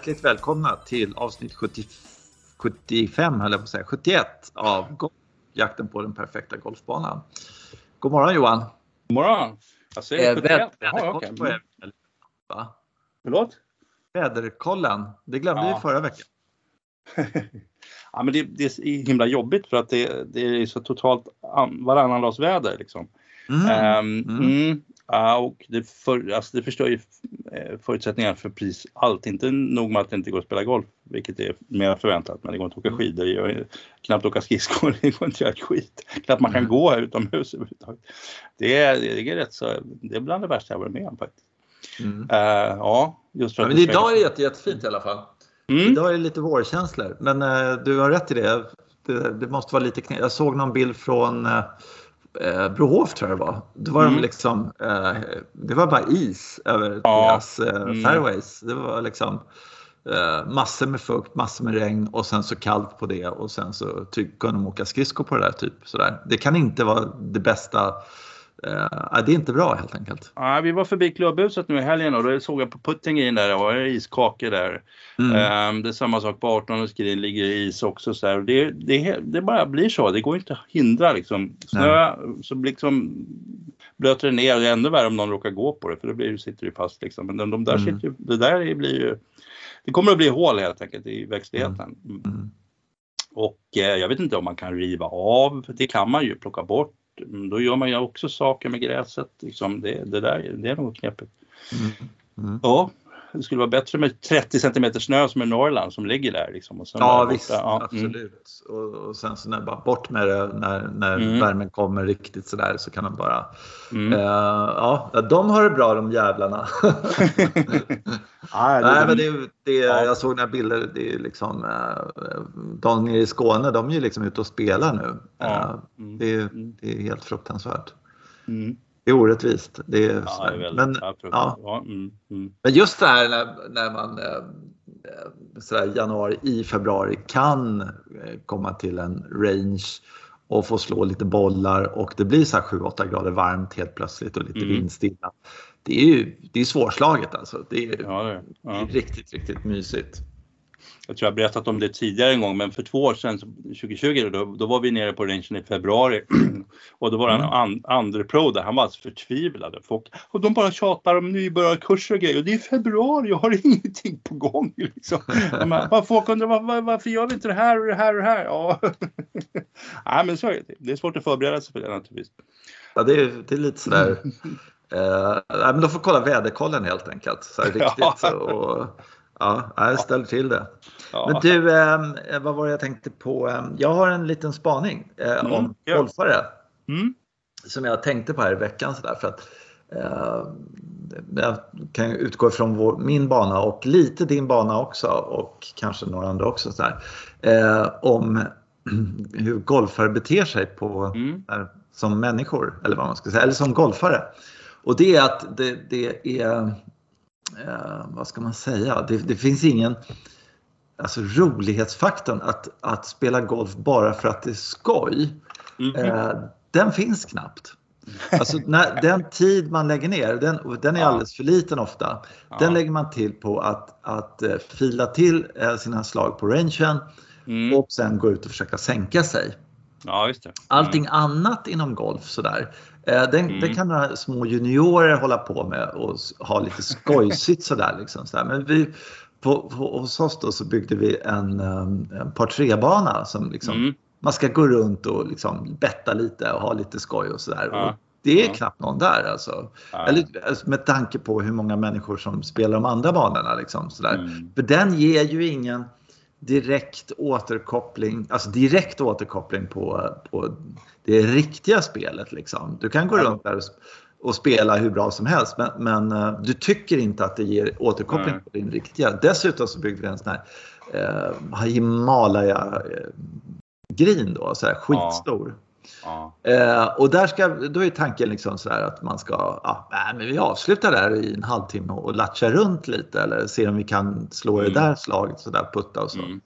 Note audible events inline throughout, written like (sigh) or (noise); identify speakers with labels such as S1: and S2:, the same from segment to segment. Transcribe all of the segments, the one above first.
S1: hjärtligt välkomna till avsnitt 70, 75, höll jag på att säga, 71 av Golf, jakten på den perfekta golfbanan. God morgon Johan!
S2: God morgon! Jag säger 71. Jaha, okej.
S1: Väderkoll på er, va?
S2: Förlåt?
S1: Väderkollen, det glömde
S2: Ja.
S1: vi förra veckan. (laughs)
S2: Ja, men det, det är himla jobbigt för att det, det är så totalt an, varannan dags väder liksom.
S1: Mm.
S2: Ehm,
S1: Mm.
S2: Mm, ja, och det, för, alltså det förstör ju eh, förutsättningarna för precis allt. Inte nog med att det inte går att spela golf, vilket är mer förväntat, men det går inte att
S1: Mm.
S2: åka skidor, det gör, knappt åka skridskor, (laughs) det går inte att göra ett skit. Knappt man kan
S1: Mm.
S2: gå här utomhus överhuvudtaget. Det är, det är rätt så, det är bland det värsta jag varit med om faktiskt.
S1: Mm.
S2: Eh, ja, just för
S1: Ja,
S2: att
S1: men idag är det jätte, jättefint i alla fall.
S2: Mm.
S1: Idag är det lite vårkänslor, men eh, du har rätt i det. Det, det måste vara lite knä. Jag såg någon bild från eh, Brohof tror jag det var. Då var
S2: Mm.
S1: de liksom, eh, det var bara is över
S2: Ja.
S1: deras eh,
S2: Mm.
S1: fairways. Det var liksom eh, massor med fukt, massor med regn och sen så kallt på det och sen så kunde de åka skridskor på det där. Typ, sådär. Det kan inte vara det bästa. Eh, nej, det är inte bra helt enkelt.
S2: Ja, vi var förbi klubbhuset nu i helgen och då såg jag på puttingen green där, det var iskakor där.
S1: Mm.
S2: Ehm, det är samma sak på 18 green, ligger i is också. Så här. Och Det, det, det bara blir så, det går inte att hindra liksom. Snö så liksom blöter det ner och det är ännu värre om någon råkar gå på det för då blir, sitter det fast liksom. Men de, de där
S1: Mm.
S2: sitter det där blir ju, det kommer att bli hål helt enkelt i växtligheten. Mm.
S1: Mm.
S2: Och eh, jag vet inte om man kan riva av, det kan man ju plocka bort. Mm, Då gör man ju också saker med gräset. Liksom det, det där det är nog knepigt.
S1: Mm. Mm.
S2: Ja, det skulle vara bättre med 30 centimeter snö som i Norrland som ligger där. Liksom, och sen
S1: Ja visst,
S2: Ja, mm.
S1: absolut. Och, och sen så när bara bort med det när, när
S2: Mm.
S1: värmen kommer riktigt sådär så kan de bara...
S2: Mm.
S1: Eh, ja, de har det bra de jävlarna.
S2: Ja, (laughs)
S1: Nej,
S2: det,
S1: men det, det,
S2: Ja.
S1: Jag såg några bilder, det är liksom, eh, de nere i Skåne, de är ju liksom ute och spelar nu.
S2: Ja.
S1: Eh,
S2: Mm.
S1: det, är-
S2: Mm.
S1: det är helt fruktansvärt.
S2: mm.
S1: Det är orättvist. Det är,
S2: Ja, det är
S1: men,
S2: ja,
S1: ja.
S2: Mm. Mm.
S1: Men just det här när, när man eh, eh, sådär januari, i februari kan eh, komma till en range och få slå lite bollar och det blir så här 7-8 grader varmt helt plötsligt och lite
S2: Mm.
S1: vindstilla. Det är ju det är svårslaget alltså. Det är,
S2: Ja, det,
S1: det
S2: ja.
S1: är riktigt, riktigt mysigt.
S2: Jag tror jag berättat om det tidigare en gång, men för två år sedan, så- 2020, då, då var vi nere på rangen i februari. (clears throat) och då var en
S1: Mm.
S2: an, andre pro där, han var alltså förtvivlad. Folk, och de bara tjatar om nybörjarkurser och grejer. Och det är februari, jag har (laughs) ingenting på gång. Liksom. Bara folk undrar var, var, varför gör vi inte det här och det här och det här? Ja. (laughs) Nej, men så är det. Det är svårt att förbereda sig för det naturligtvis.
S1: Ja, det, är, det är lite sådär. (laughs) Eh, men de får kolla väderkollen helt enkelt. Så riktigt.
S2: Ja.
S1: Och, ja, jag ställer till det.
S2: Ja.
S1: Men du, eh, vad var det jag tänkte på? Eh, Jag har en liten spaning eh,
S2: Mm,
S1: om
S2: ja.
S1: golfare
S2: Mm.
S1: som jag tänkte på här i veckan. Så där, för att, eh, jag kan utgå från vår, min bana och lite din bana också och kanske några andra också. Så där, eh, om (clears throat) hur golfare beter sig på,
S2: Mm.
S1: där, som människor eller vad man ska säga, eller som golfare. Och det är att det, det är, eh, vad ska man säga, det, det finns ingen alltså rolighetsfaktorn att, att spela golf bara för att det är skoj.
S2: Mhm.
S1: Eh, den finns knappt. Alltså när, den tid man lägger ner, den, den är
S2: Ja.
S1: alldeles för liten ofta.
S2: Ja.
S1: Den lägger man till på att, att eh, fila till eh, sina slag på rangen
S2: Mm.
S1: och sen gå ut och försöka sänka sig.
S2: Ja, just det.
S1: Allting annat inom golf sådär, den,
S2: Mm.
S1: det kan några små juniorer hålla på med och ha lite skojsigt (laughs) sådär. Liksom, sådär. Men vi, på, på, hos oss då så byggde vi en, um, en par tre-bana som liksom,
S2: Mm.
S1: man ska gå runt och liksom betta lite och ha lite skoj och sådär.
S2: Ja.
S1: Och det är
S2: Ja.
S1: knappt någon där alltså.
S2: Ja.
S1: Eller alltså, med tanke på hur många människor som spelar de andra banorna. Liksom, sådär.
S2: Mm.
S1: För den ger ju ingen direkt återkoppling, alltså direkt återkoppling på, på det riktiga spelet. Liksom. Du kan gå
S2: Ja.
S1: runt där och, och spela hur bra som helst men, men eh, du tycker inte att det ger återkoppling
S2: Nej.
S1: på din riktiga. Dessutom så byggde vi en sån här eh, Himalaya eh, då, så här skitstor.
S2: Ja.
S1: Eh, och där ska, då är tanken liksom så här att man ska, ja, nej, men vi avslutar där i en halvtimme och latcha runt lite eller se om vi kan slå det
S2: Mm.
S1: där slaget så där putta och så.
S2: Mm.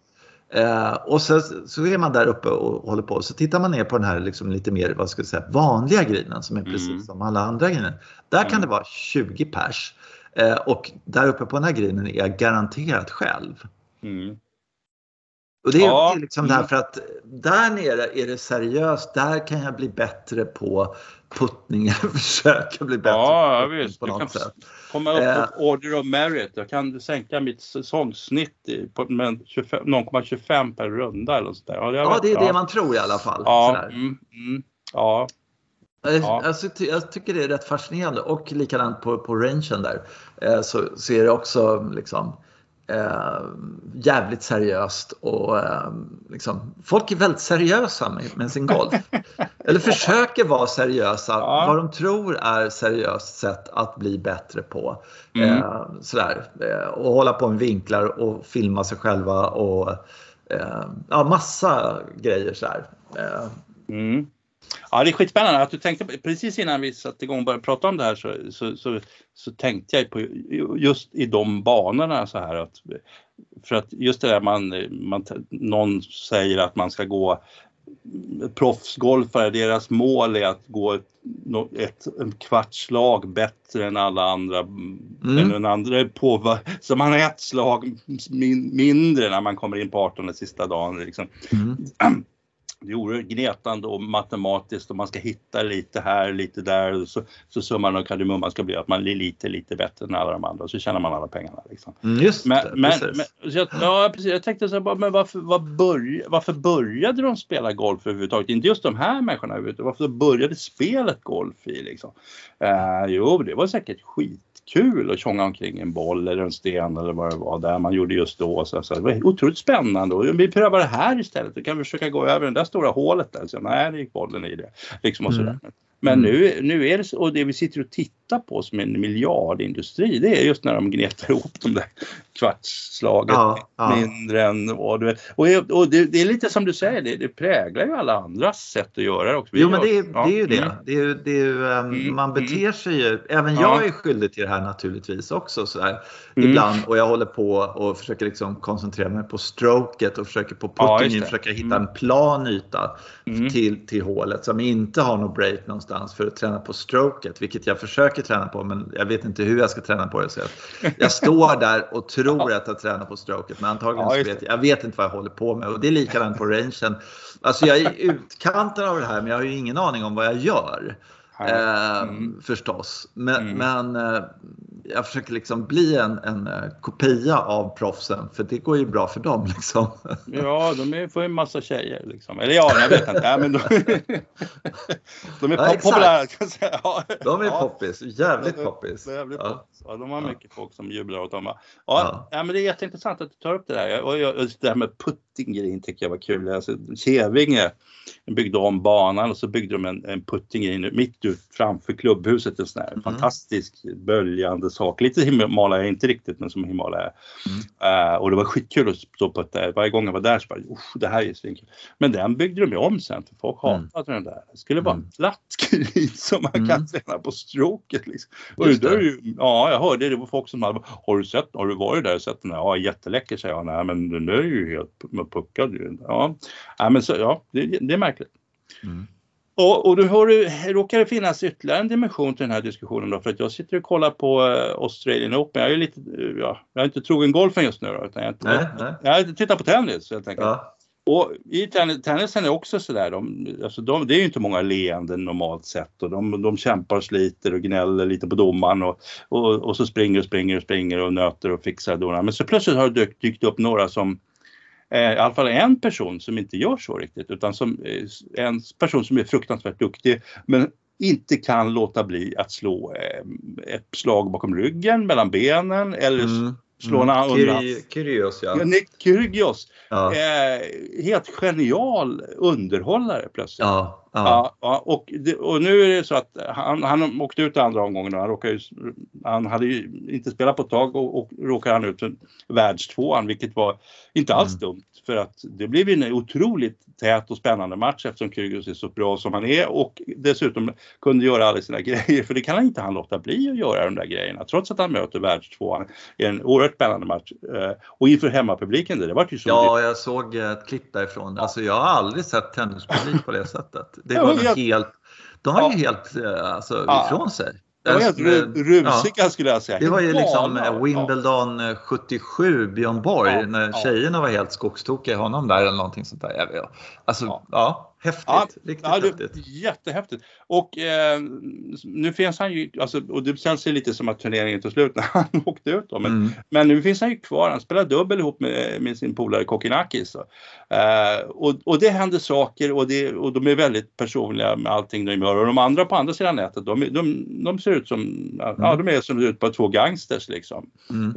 S1: Eh, och så, så är man där uppe och håller på så tittar man ner på den här liksom lite mer vad ska jag säga, vanliga greenen som är precis
S2: Mm.
S1: som alla andra grejer. Där kan
S2: Mm.
S1: det vara 20 pers. Eh, och där uppe på den här grinen är jag garanterat själv.
S2: Mm.
S1: Och det är, ja. det liksom mm. därför att där nere är det seriöst. Där kan jag bli bättre på puttningar, (laughs) försöka bli bättre
S2: ja, på, visst. på något sätt. Komma upp eh. på order of merit. Jag kan sänka mitt säsongssnitt på 0,25 per runda eller sådär.
S1: Ja, ja det är det man tror i alla fall.
S2: Ja, mm, mm, ja.
S1: Ja. Alltså, jag tycker det är rätt fascinerande och likadant på, på rangen där eh, så, så är det också liksom eh, jävligt seriöst och eh, liksom, folk är väldigt seriösa med, med sin golf. (laughs) Eller försöker vara seriösa, ja. vad de tror är seriöst sätt att bli bättre på. Mm. Eh, sådär. Eh, och hålla på med vinklar och filma sig själva och eh, ja, massa grejer sådär.
S2: Eh, mm. Ja, det är skitspännande att du tänkte precis innan vi satte igång och började prata om det här så, så, så, så, tänkte jag på just i de banorna så här att för att just det där man, man någon säger att man ska gå proffsgolfare, deras mål är att gå ett, ett en kvarts slag bättre än alla andra. Mm. Än andra på, så man har ett slag min, mindre när man kommer in på 18 sista dagen. Liksom. Mm. (clears throat) det är oerhört gnetande och matematiskt och man ska hitta lite här, lite där och så, så summan och kardemumman ska bli att man blir lite, lite bättre än alla de andra och så tjänar man alla pengarna. Liksom.
S1: Mm, just
S2: men,
S1: det,
S2: men, precis. Men, jag, ja, precis. Jag tänkte så här, men varför, var börj, varför började de spela golf överhuvudtaget? Inte just de här människorna. Varför började spelet golf i liksom? Uh, jo, det var säkert skit kul att tjonga omkring en boll eller en sten eller vad det var där man gjorde just då. Så, så det var otroligt spännande och vi prövar det här istället. Då kan vi försöka gå över det där stora hålet där. Så, nej, det gick bollen i det. Liksom och mm. Men mm. nu, nu är det så, och det vi sitter och tittar på som en miljardindustri det är just när de gnetar ihop de där kvartsslaget ja, ja. mindre än och, du, och, och det, det, är lite som du säger, det, det, präglar ju alla andras sätt att göra det också.
S1: Jo men det är, ja. det är ju det. Mm. det, är, det är, um. Man beter mm. sig ju, även jag är skyldig till det här naturligtvis också sådär, mm. ibland och jag håller på och försöker liksom koncentrera mig på stroket och försöker på puttingen, försöka hitta en plan yta till, till hålet som inte har något break någonstans för att träna på stroket, vilket jag försöker träna på men jag vet inte hur jag ska träna på det. Så jag, står där och tror att jag tränar på stroket men antagligen ja, så vet jag, jag vet inte vad jag håller på med och det är likadant på rangen. Alltså jag är i utkanten av det här men jag har ju ingen aning om vad jag gör. Eh, mm. Förstås. Men, mm. men eh, jag försöker liksom bli en, en eh, kopia av proffsen för det går ju bra för dem. Liksom.
S2: Ja, de är, får ju en massa tjejer. Liksom. Eller ja, jag vet inte. Ja, men de, (laughs) de är ja, populära. Kan säga. Ja.
S1: De är ja. poppis. Jävligt poppis.
S2: Jävligt ja. poppis. Ja, de har mycket folk som jublar åt dem. Ja, ja. men det är jätteintressant att du tar upp det där. Och det här med putting tycker jag var kul. Alltså, Kävinge byggde om banan och så byggde de en, en putting mitt ut framför klubbhuset. En sån här mm. fantastisk böljande sak. Lite Himalaya, inte riktigt men som Himalaya. Mm. Uh, och det var skitkul att stå på det. Varje gång jag var där så bara, det här är svinkul. Men den byggde de om sen för folk mm. hatade mm. den där. Det skulle vara en mm. platt (laughs) gris som man mm. kan träna på stroket. Liksom. Och det. ju, ja, jag hörde det var folk som hade, har du sett, har du varit där och sett den? Här? Ja, jätteläcker säger jag. Nej, men den är ju helt puckad. Ja, ja men så, ja, det, det är märkligt. Mm. Och, och då har du, råkar det finnas ytterligare en dimension till den här diskussionen då, för att jag sitter och kollar på uh, Australian Open. Jag är lite, uh, ja, jag är inte trogen golfen just nu då, utan jag, nej, nej. jag tittar på tennis helt enkelt. Ja. Och i tennis, tennisen är också sådär, de, alltså de, det är ju inte många leenden normalt sett och de, de kämpar och sliter och gnäller lite på domaren och, och, och så springer och springer och springer och nöter och fixar domarna. Men så plötsligt har det dykt, dykt upp några som eh, i alla fall en person som inte gör så riktigt utan som eh, en person som är fruktansvärt duktig men inte kan låta bli att slå eh, ett slag bakom ryggen, mellan benen eller mm. slå mm. undan.
S1: Kyrgios ja.
S2: Nick Kyrgios. Ja. Eh, helt genial underhållare plötsligt.
S1: Ja.
S2: Ja. ja och, det, och, nu är det så att han, han åkte ut andra omgången och han, råkade ju, han hade ju inte spelat på ett tag och, och råkade han ut för världstvåan vilket var inte alls mm. dumt för att det blev en otroligt tät och spännande match eftersom Kyrgios är så bra som han är och dessutom kunde göra alla sina (laughs) grejer för det kan han inte han låta bli att göra de där grejerna trots att han möter världstvåan i en oerhört spännande match. Eh, och inför hemmapubliken, det, det var ju så.
S1: Ja, jag såg ett klipp därifrån. Alltså jag har aldrig sett tennispublik på det (laughs) sättet. Det var ja, helt, de var ja. ju helt eh, alltså, ja. ifrån sig.
S2: De var helt rusiga ja. skulle jag säga.
S1: Det var ju liksom Wimbledon ja. 77, Björn Borg, när tjejerna var helt skogstokiga i honom där eller någonting sånt där. Alltså, ja. Häftigt, ja, riktigt ja, häftigt.
S2: Jättehäftigt. Och eh, nu finns han ju, alltså, och det känns ju lite som att turneringen tog slut när (laughs) han åkte ut då. Men, mm. men nu finns han ju kvar, han spelar dubbel ihop med, med sin polare Kokinakis. Eh, och, och det händer saker och, det, och de är väldigt personliga med allting de gör. Och de andra på andra sidan nätet, de, de, de ser ut som, mm. ja de är som ut på två gangsters liksom. Mm.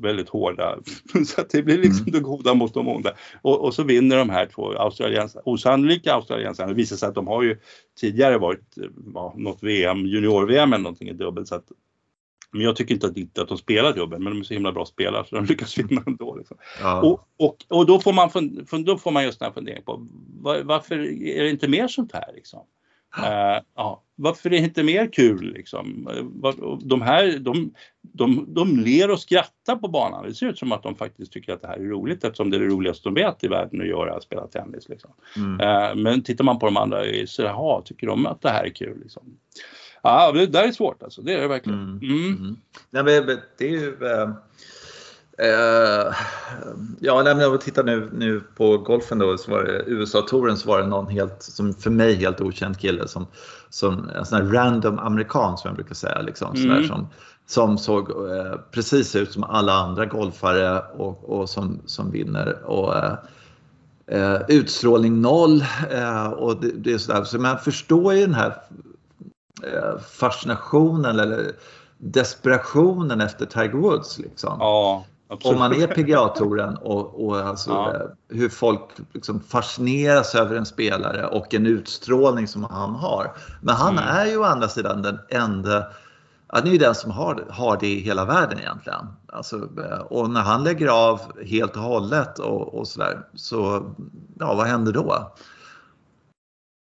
S2: Väldigt hårda. (laughs) så det blir liksom mm. det goda mot de onda. Och, och så vinner de här två australiensarna, osannolika australiensarna. Det visar sig att de har ju tidigare varit, ja, något VM, junior-VM eller någonting i dubbel. Så att, men jag tycker inte att, inte att de spelar dubbel, men de är så himla bra spelare så de lyckas (laughs) vinna ändå. Liksom. Ja. Och, och, och då, får man fund, då får man just den här funderingen på var, varför är det inte mer sånt här? Liksom? Uh, ja, varför är det inte mer kul liksom? De här, de, de, de ler och skrattar på banan. Det ser ut som att de faktiskt tycker att det här är roligt eftersom det är det roligaste de vet i världen att göra, att spela tennis. Liksom. Mm. Uh, men tittar man på de andra så jaha, tycker de att det här är kul? Liksom? Ja, det där är svårt alltså, det är det verkligen. Mm. Mm.
S1: Mm. Nej, men det är ju... Uh, ja, när jag tittar nu, nu på golfen då, så var det USA-touren så var det någon helt, som för mig helt okänd kille som, som en sån här random amerikan som jag brukar säga, liksom, mm. sådär, som, som såg uh, precis ut som alla andra golfare och, och som, som vinner. Och, uh, utstrålning noll och det, det är sådär. Så man förstår ju den här fascinationen eller desperationen efter Tiger Woods. Liksom.
S2: Ja.
S1: Absolut. Om man är PGA-touren och, och alltså, ja. Eh, hur folk liksom fascineras över en spelare och en utstrålning som han har. Men han mm. är ju å andra sidan den enda han är ju den som har, har det i hela världen egentligen. Alltså, eh, och när han lägger av helt och hållet och, och sådär, så ja, vad händer då?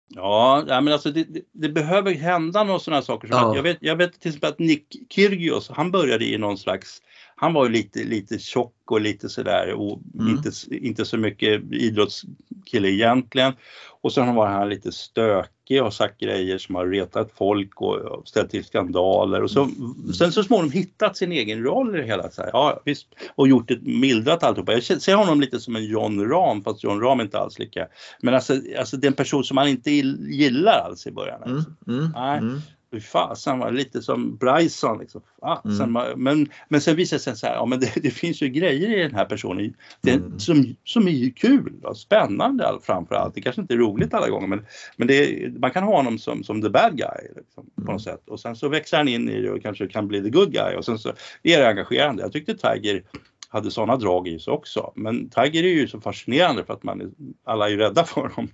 S2: Ja, men alltså det, det, det behöver hända några sådana saker. Som ja. jag, vet, jag vet till exempel att Nick Kyrgios, han började i någon slags han var ju lite, lite tjock och lite sådär och mm. inte, inte så mycket idrottskille egentligen. Och sen var han lite stökig och sagt grejer som har retat folk och ställt till skandaler och så, mm. sen så småningom hittat sin egen roll i det hela. Så här, ja, visst, och gjort det, mildrat alltihopa. Jag ser honom lite som en John Rahm fast John Rahm är inte alls lika. Men alltså, alltså det är en person som man inte gillar alls i början. Alltså. Mm, mm, Nej. Mm fy fasen var lite som Bryson. Liksom. Fasen, mm. men, men sen visade det sig så här, ja, men det, det, finns ju grejer i den här personen det, mm. som, som är kul och spännande framför allt. Det kanske inte är roligt alla gånger men, men det, man kan ha honom som, som the bad guy liksom, på något mm. sätt. Och sen så växer han in i det och kanske kan bli the good guy och sen så är det engagerande. Jag tyckte Tiger hade sådana drag i sig också. Men Tiger är ju så fascinerande för att man är, alla är ju rädda för honom.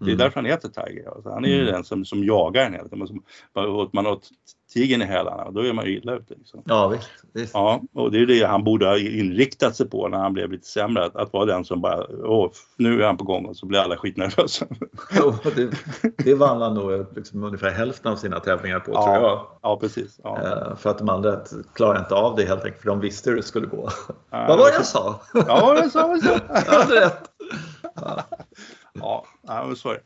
S2: Det är mm. därför han heter Tiger. Alltså han är ju mm. den som, som jagar en hela tiden. Man har tigern i hälarna, då är man ju illa ute. Liksom.
S1: Ja, visst, visst.
S2: Ja, och det är det han borde ha inriktat sig på när han blev lite sämre. Att, att vara den som bara, åh, nu är han på gång och så blir alla skitnervösa.
S1: Jo, det, det vann han nog liksom ungefär hälften av sina tävlingar på,
S2: ja,
S1: tror jag.
S2: Ja, precis. Ja.
S1: Eh, för att de andra klarade inte av det helt enkelt, för de visste hur det skulle gå. Ja, Vad var det jag sa?
S2: Ja, jag sa, jag sa.
S1: Jag hade rätt.
S2: Ja. Ja, ja så är.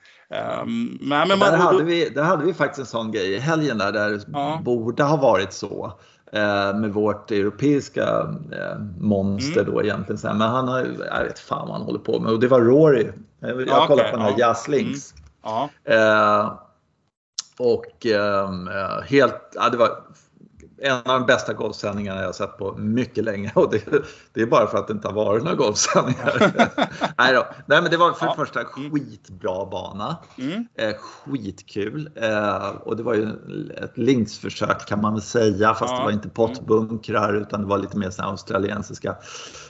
S1: Um, men, men, där, hade vi, där hade vi faktiskt en sån grej i helgen där, där ja. borde ha varit så eh, med vårt europeiska eh, monster mm. då egentligen. Så här. Men han har, jag vet fan vad han håller på med och det var Rory. Jag ja, kollade på den här ja. Jazzlinks. Mm. Ja. Eh, och ehm, eh, helt, ja, det var en av de bästa golfsändningarna jag sett på mycket länge (laughs) och det, det är bara för att det inte har varit några golfsändningar. (laughs) (laughs) Nej, då. Nej men det var för det första mm. skitbra bana. Mm. Eh, skitkul. Eh, och det var ju ett linksförsök kan man väl säga fast ja. det var inte pottbunkrar utan det var lite mer så australiensiska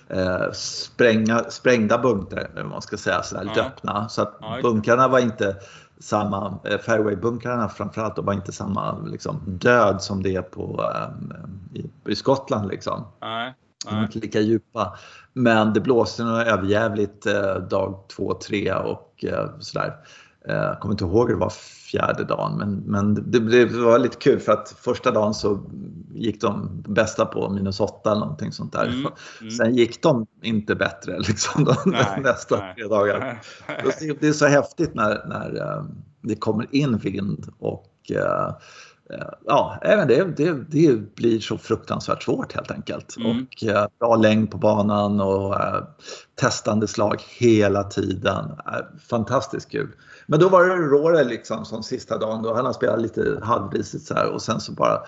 S1: eh, spränga, sprängda bunkrar, man ska säga, så lite ja. öppna. Så att bunkrarna var inte samma, eh, fairwaybunkrarna framförallt, de var inte samma liksom, död som det är på, um, i, i, Skottland. Liksom.
S2: Nej.
S1: De är inte lika djupa. Men det blåste nog överjävligt eh, dag två, tre och eh, sådär. Jag eh, kommer inte ihåg hur det var fjärde dagen men, men det, det, var lite kul för att första dagen så gick de bästa på minus åtta eller någonting sånt där. Mm, (laughs) mm. Sen gick de inte bättre (laughs) liksom de nej, (laughs) nästa nej. tre dagar. det är så häftigt när, när eh, det kommer in vind och uh, ja, även det, det, det blir så fruktansvärt svårt helt enkelt.
S2: Mm.
S1: Och uh, bra längd på banan och uh, testande slag hela tiden. Uh, fantastiskt kul. Men då var det Rory liksom som sista dagen då. Han har spelat lite halvrisigt så här och sen så bara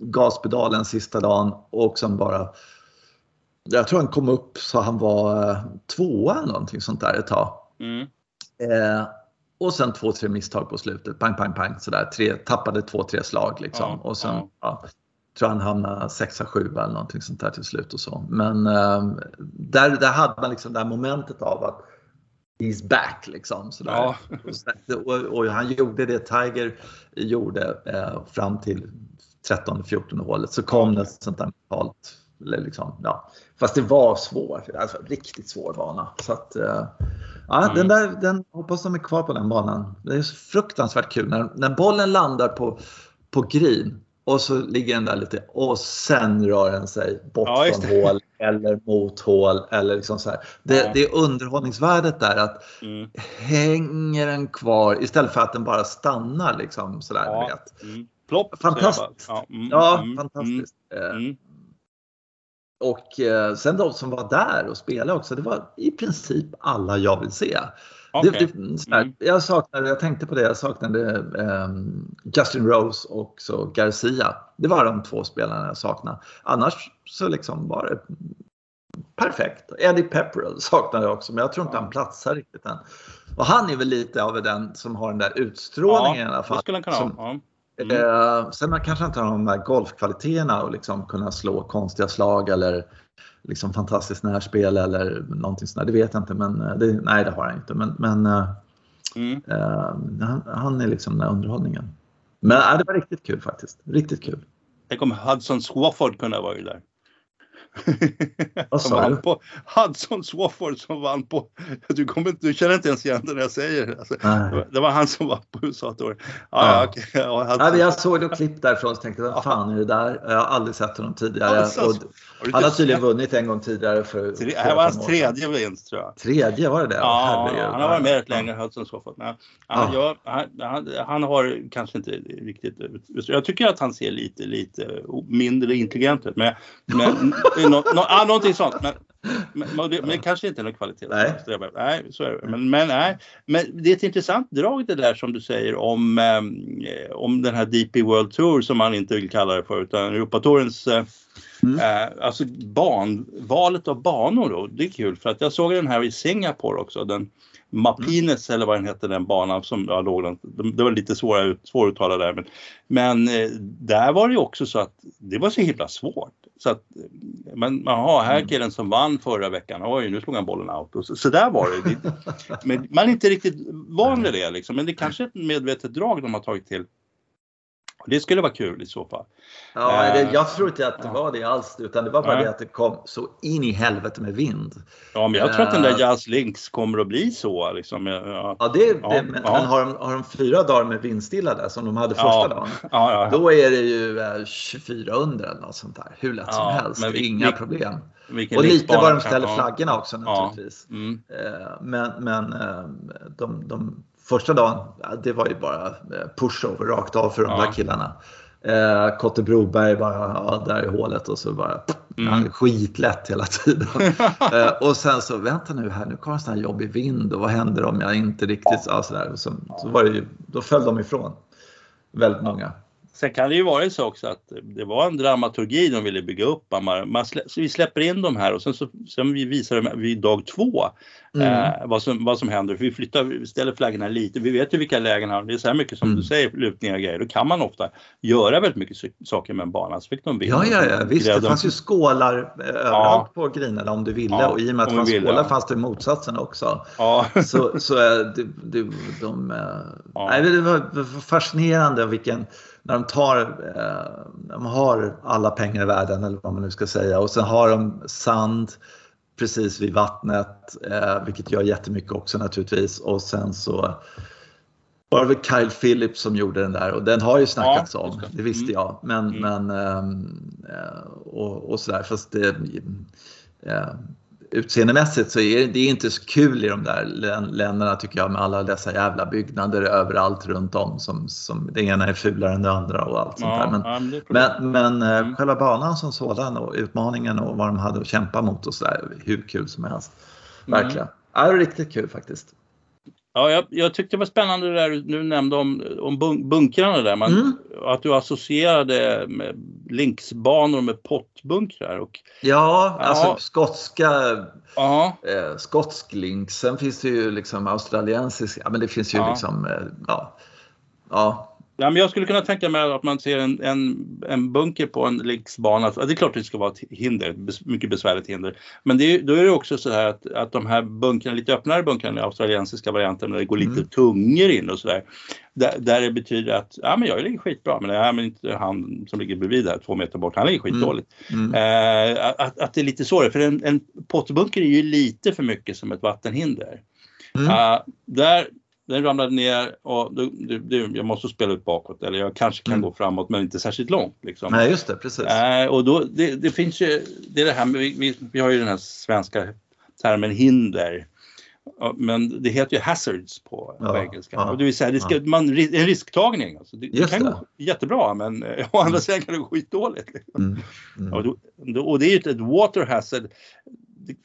S1: gaspedalen sista dagen och sen bara jag tror han kom upp så han var tvåa eller någonting sånt där ett tag.
S2: Mm.
S1: Eh, och sen två, tre misstag på slutet. Pang, pang, pang. Sådär. Tre, tappade två, tre slag liksom.
S2: Ja,
S1: och sen
S2: ja.
S1: ja, tror han hamnade sexa, sju eller någonting sånt där till slut och så. Men eh, där, där hade man liksom det här momentet av att he's back liksom. Sådär.
S2: Ja.
S1: Och, och, och han gjorde det Tiger gjorde eh, fram till 13-14 hålet. Så kom det ett sånt där mentalt liksom, ja. Fast det var svårt, alltså riktigt svår bana. Så att, eh, ja,
S2: Mm.
S1: den där, den, hoppas de är kvar på den banan. Det är så fruktansvärt kul när, när bollen landar på, på green och så ligger den där lite och sen rör den sig bort
S2: Ja,
S1: från hål eller mot hål eller liksom så. Det,
S2: Ja.
S1: det är underhållningsvärdet där att
S2: Mm.
S1: hänger den kvar istället för att den bara stannar liksom sådär.
S2: Ja.
S1: vet.
S2: Mm. Plopp.
S1: Fantastiskt.
S2: Ja, mm,
S1: Ja,
S2: mm,
S1: fantastiskt. Eh,
S2: Mm. Mm.
S1: Och eh, sen de som var där och spelade också, det var i princip alla jag vill se.
S2: Okej.
S1: Det, det, sådär,
S2: Mm.
S1: Jag saknade, jag tänkte på det, jag saknade ehm, Justin Rose och så Garcia. Det var de två spelarna jag saknade. Annars så liksom var det perfekt. Eddie Pepperell (laughs) saknade jag också, men jag tror inte
S2: Ja.
S1: han platsar riktigt än. Och han är väl lite av den som har den där utstrålningen i alla fall. som,
S2: ha. Mm.
S1: Eh, sen man kanske inte har de där golfkvaliteterna och liksom kunna slå konstiga slag eller liksom fantastiskt närspel eller någonting sånt där. Det vet jag inte, men eh, det, nej det har han inte. Men, men eh,
S2: Mm.
S1: eh, han, han är liksom den här underhållningen. Men äh, det var riktigt kul faktiskt. Riktigt kul.
S2: Tänk om Hudson Swafford kunde vara där.
S1: Vad sa
S2: vann
S1: du?
S2: på, Hudson Swafford som vann på, du, kommer, du känner inte ens igen det när jag säger det. Alltså, det, var, han som var på USA då. Ja,
S1: Ja.
S2: okej. Ja,
S1: Nej, men jag såg ett klipp därifrån och tänkte, vad fan är det där? Jag har aldrig sett honom tidigare.
S2: Alltså,
S1: Och
S2: har
S1: han har tydligen vunnit en gång tidigare för
S2: Tre- Det här var hans tredje vinst tror jag.
S1: Tredje var det det?
S2: Ja,
S1: Herregud.
S2: han har varit med rätt länge, Hudson Swafford. Men han,
S1: Ja.
S2: gör, han, han, han har kanske inte riktigt... Jag tycker att han ser lite, lite mindre intelligent ut. Men, men nå, nå, ja, någonting sånt. Men, men, men, det, men det kanske inte är någon kvalitet.
S1: Nej.
S2: nej så är det. Men, men, nej. men det är ett intressant drag det där som du säger om, eh, om den här DP World Tour som man inte vill kalla det för utan Europatorens eh,
S1: Mm.
S2: Eh, alltså ban, valet av banor då, det är kul för att jag såg den här i Singapore också. Den Mapines eller vad den hette den banan som jag låg den. Det var lite svåra, ut- svåruttalat där men, men eh, där var det ju också så att det var så himla svårt. Så att, men jaha, här är killen som vann förra veckan, oj nu slog han bollen out. Och så, så där var det. (laughs) Men man är inte riktigt van vid det liksom. Men det kanske är ett medvetet drag de har tagit till. Det skulle vara kul i så fall.
S1: Ja,
S2: Eh,
S1: det, jag tror inte att det
S2: ja.
S1: var det alls, utan det var bara
S2: Nej.
S1: det att det kom så in i helvete med vind.
S2: Ja, men jag tror att den där
S1: Eh.
S2: Jazz Links kommer att bli så. Liksom. Ja,
S1: Ja, det,
S2: Ja,
S1: det, men,
S2: ja.
S1: men har, de, har de fyra dagar med vindstilla där som de hade första
S2: Ja.
S1: dagen,
S2: ja, ja.
S1: då är det ju eh, 24 under eller något sånt där. Hur lätt
S2: Ja,
S1: som helst,
S2: vi-
S1: inga
S2: vi-
S1: problem. Och lite var de ställer
S2: ja.
S1: flaggorna också naturligtvis.
S2: Mm.
S1: Eh, Men, men eh, de, de första dagen, det var ju bara eh, pushover rakt av för de
S2: Ja.
S1: där killarna. Eh, Kotte Broberg bara, ja, där är hålet och så bara,
S2: Mm.
S1: han skitlätt hela tiden. (laughs) eh, och sen så, vänta nu här, nu kommer en sån här jobbig vind och vad händer om jag inte riktigt, ja, så där. Så, så var det ju, då föll de ifrån. Väldigt många.
S2: Sen kan det ju vara så också att det var en dramaturgi de ville bygga upp. Man, slä, så vi släpper in dem här och sen så sen vi visar dem vid dag två
S1: Mm.
S2: eh, vad, som, vad som händer. Vi flyttar, vi ställer flaggorna lite. Vi vet ju vilka lägen har. Det är så här mycket som
S1: Mm.
S2: du säger, lutningar och grejer. Då kan man ofta göra väldigt mycket saker med en bana. Så fick de vinna.
S1: Ja, ja, ja, visst. Det fanns ju skålar eh, överallt på grinerna om du ville.
S2: Ja,
S1: och i och med att det fanns skålar
S2: ja.
S1: fanns det motsatsen också.
S2: Ja. (laughs)
S1: Så, så eh, det, det, de, eh,
S2: Ja.
S1: nej, det var fascinerande vilken, när de tar, eh, de har alla pengar i världen eller vad man nu ska säga och sen har de sand precis vid vattnet, eh, vilket gör jättemycket också naturligtvis och sen så var det väl Kyle Phillips som gjorde den där och den har ju snackats
S2: Ja,
S1: om, det. visste
S2: Mm.
S1: jag. Men,
S2: Mm.
S1: men ehm, eh, och, och sådär fast det, eh, utseendemässigt så är det inte så kul i de där länderna tycker jag med alla dessa jävla byggnader överallt runt om som, som det ena är fulare än det andra och allt sånt där. Men, ja, men, men eh, mm. själva banan som sådan och utmaningen och vad de hade att kämpa mot och sådär, hur kul som helst. Mm. Verkligen. Ja, det var riktigt kul faktiskt.
S2: Ja, jag, jag, tyckte det var spännande det där du nämnde om, om bunkrarna där. Man, mm. Att du associerade med linksbanor med pottbunkrar. Och,
S1: ja, ja, alltså skotska, eh, skotsk link. Sen finns det ju liksom australiensisk, ja men det finns ju ja. liksom, eh, ja. ja.
S2: Ja, men jag skulle kunna tänka mig att man ser en, en, en bunker på en linksbana. Det är klart det ska vara ett hinder, mycket besvärligt hinder. Men det är, då är det också så här att, att de här bunkrarna, lite öppnare bunkrarna, australiensiska varianten, där det går lite mm. tungor in och sådär. Där, där det betyder att, ja men jag ligger skitbra, men, ja, men inte han som ligger bredvid där två meter bort, han ligger skitdåligt. Mm. Mm. Eh, att, att det är lite så, för en, en pottbunker är ju lite för mycket som ett vattenhinder. Mm. Uh, där, den ramlade ner och du, du, du, jag måste spela ut bakåt eller jag kanske kan mm. gå framåt men inte särskilt långt. Liksom.
S1: Nej just det, precis.
S2: Äh, och då, det, det, finns ju, det är det här med, vi, vi, har ju den här svenska termen hinder. Men det heter ju hazards på, ja, på engelska. Ja, och det vill säga, det ska, ja. man, en risktagning. Alltså. Det, det kan det. gå jättebra men å andra mm. sidan kan det gå skitdåligt. Liksom. Mm. Mm. Och, då, och det är ju ett water hazard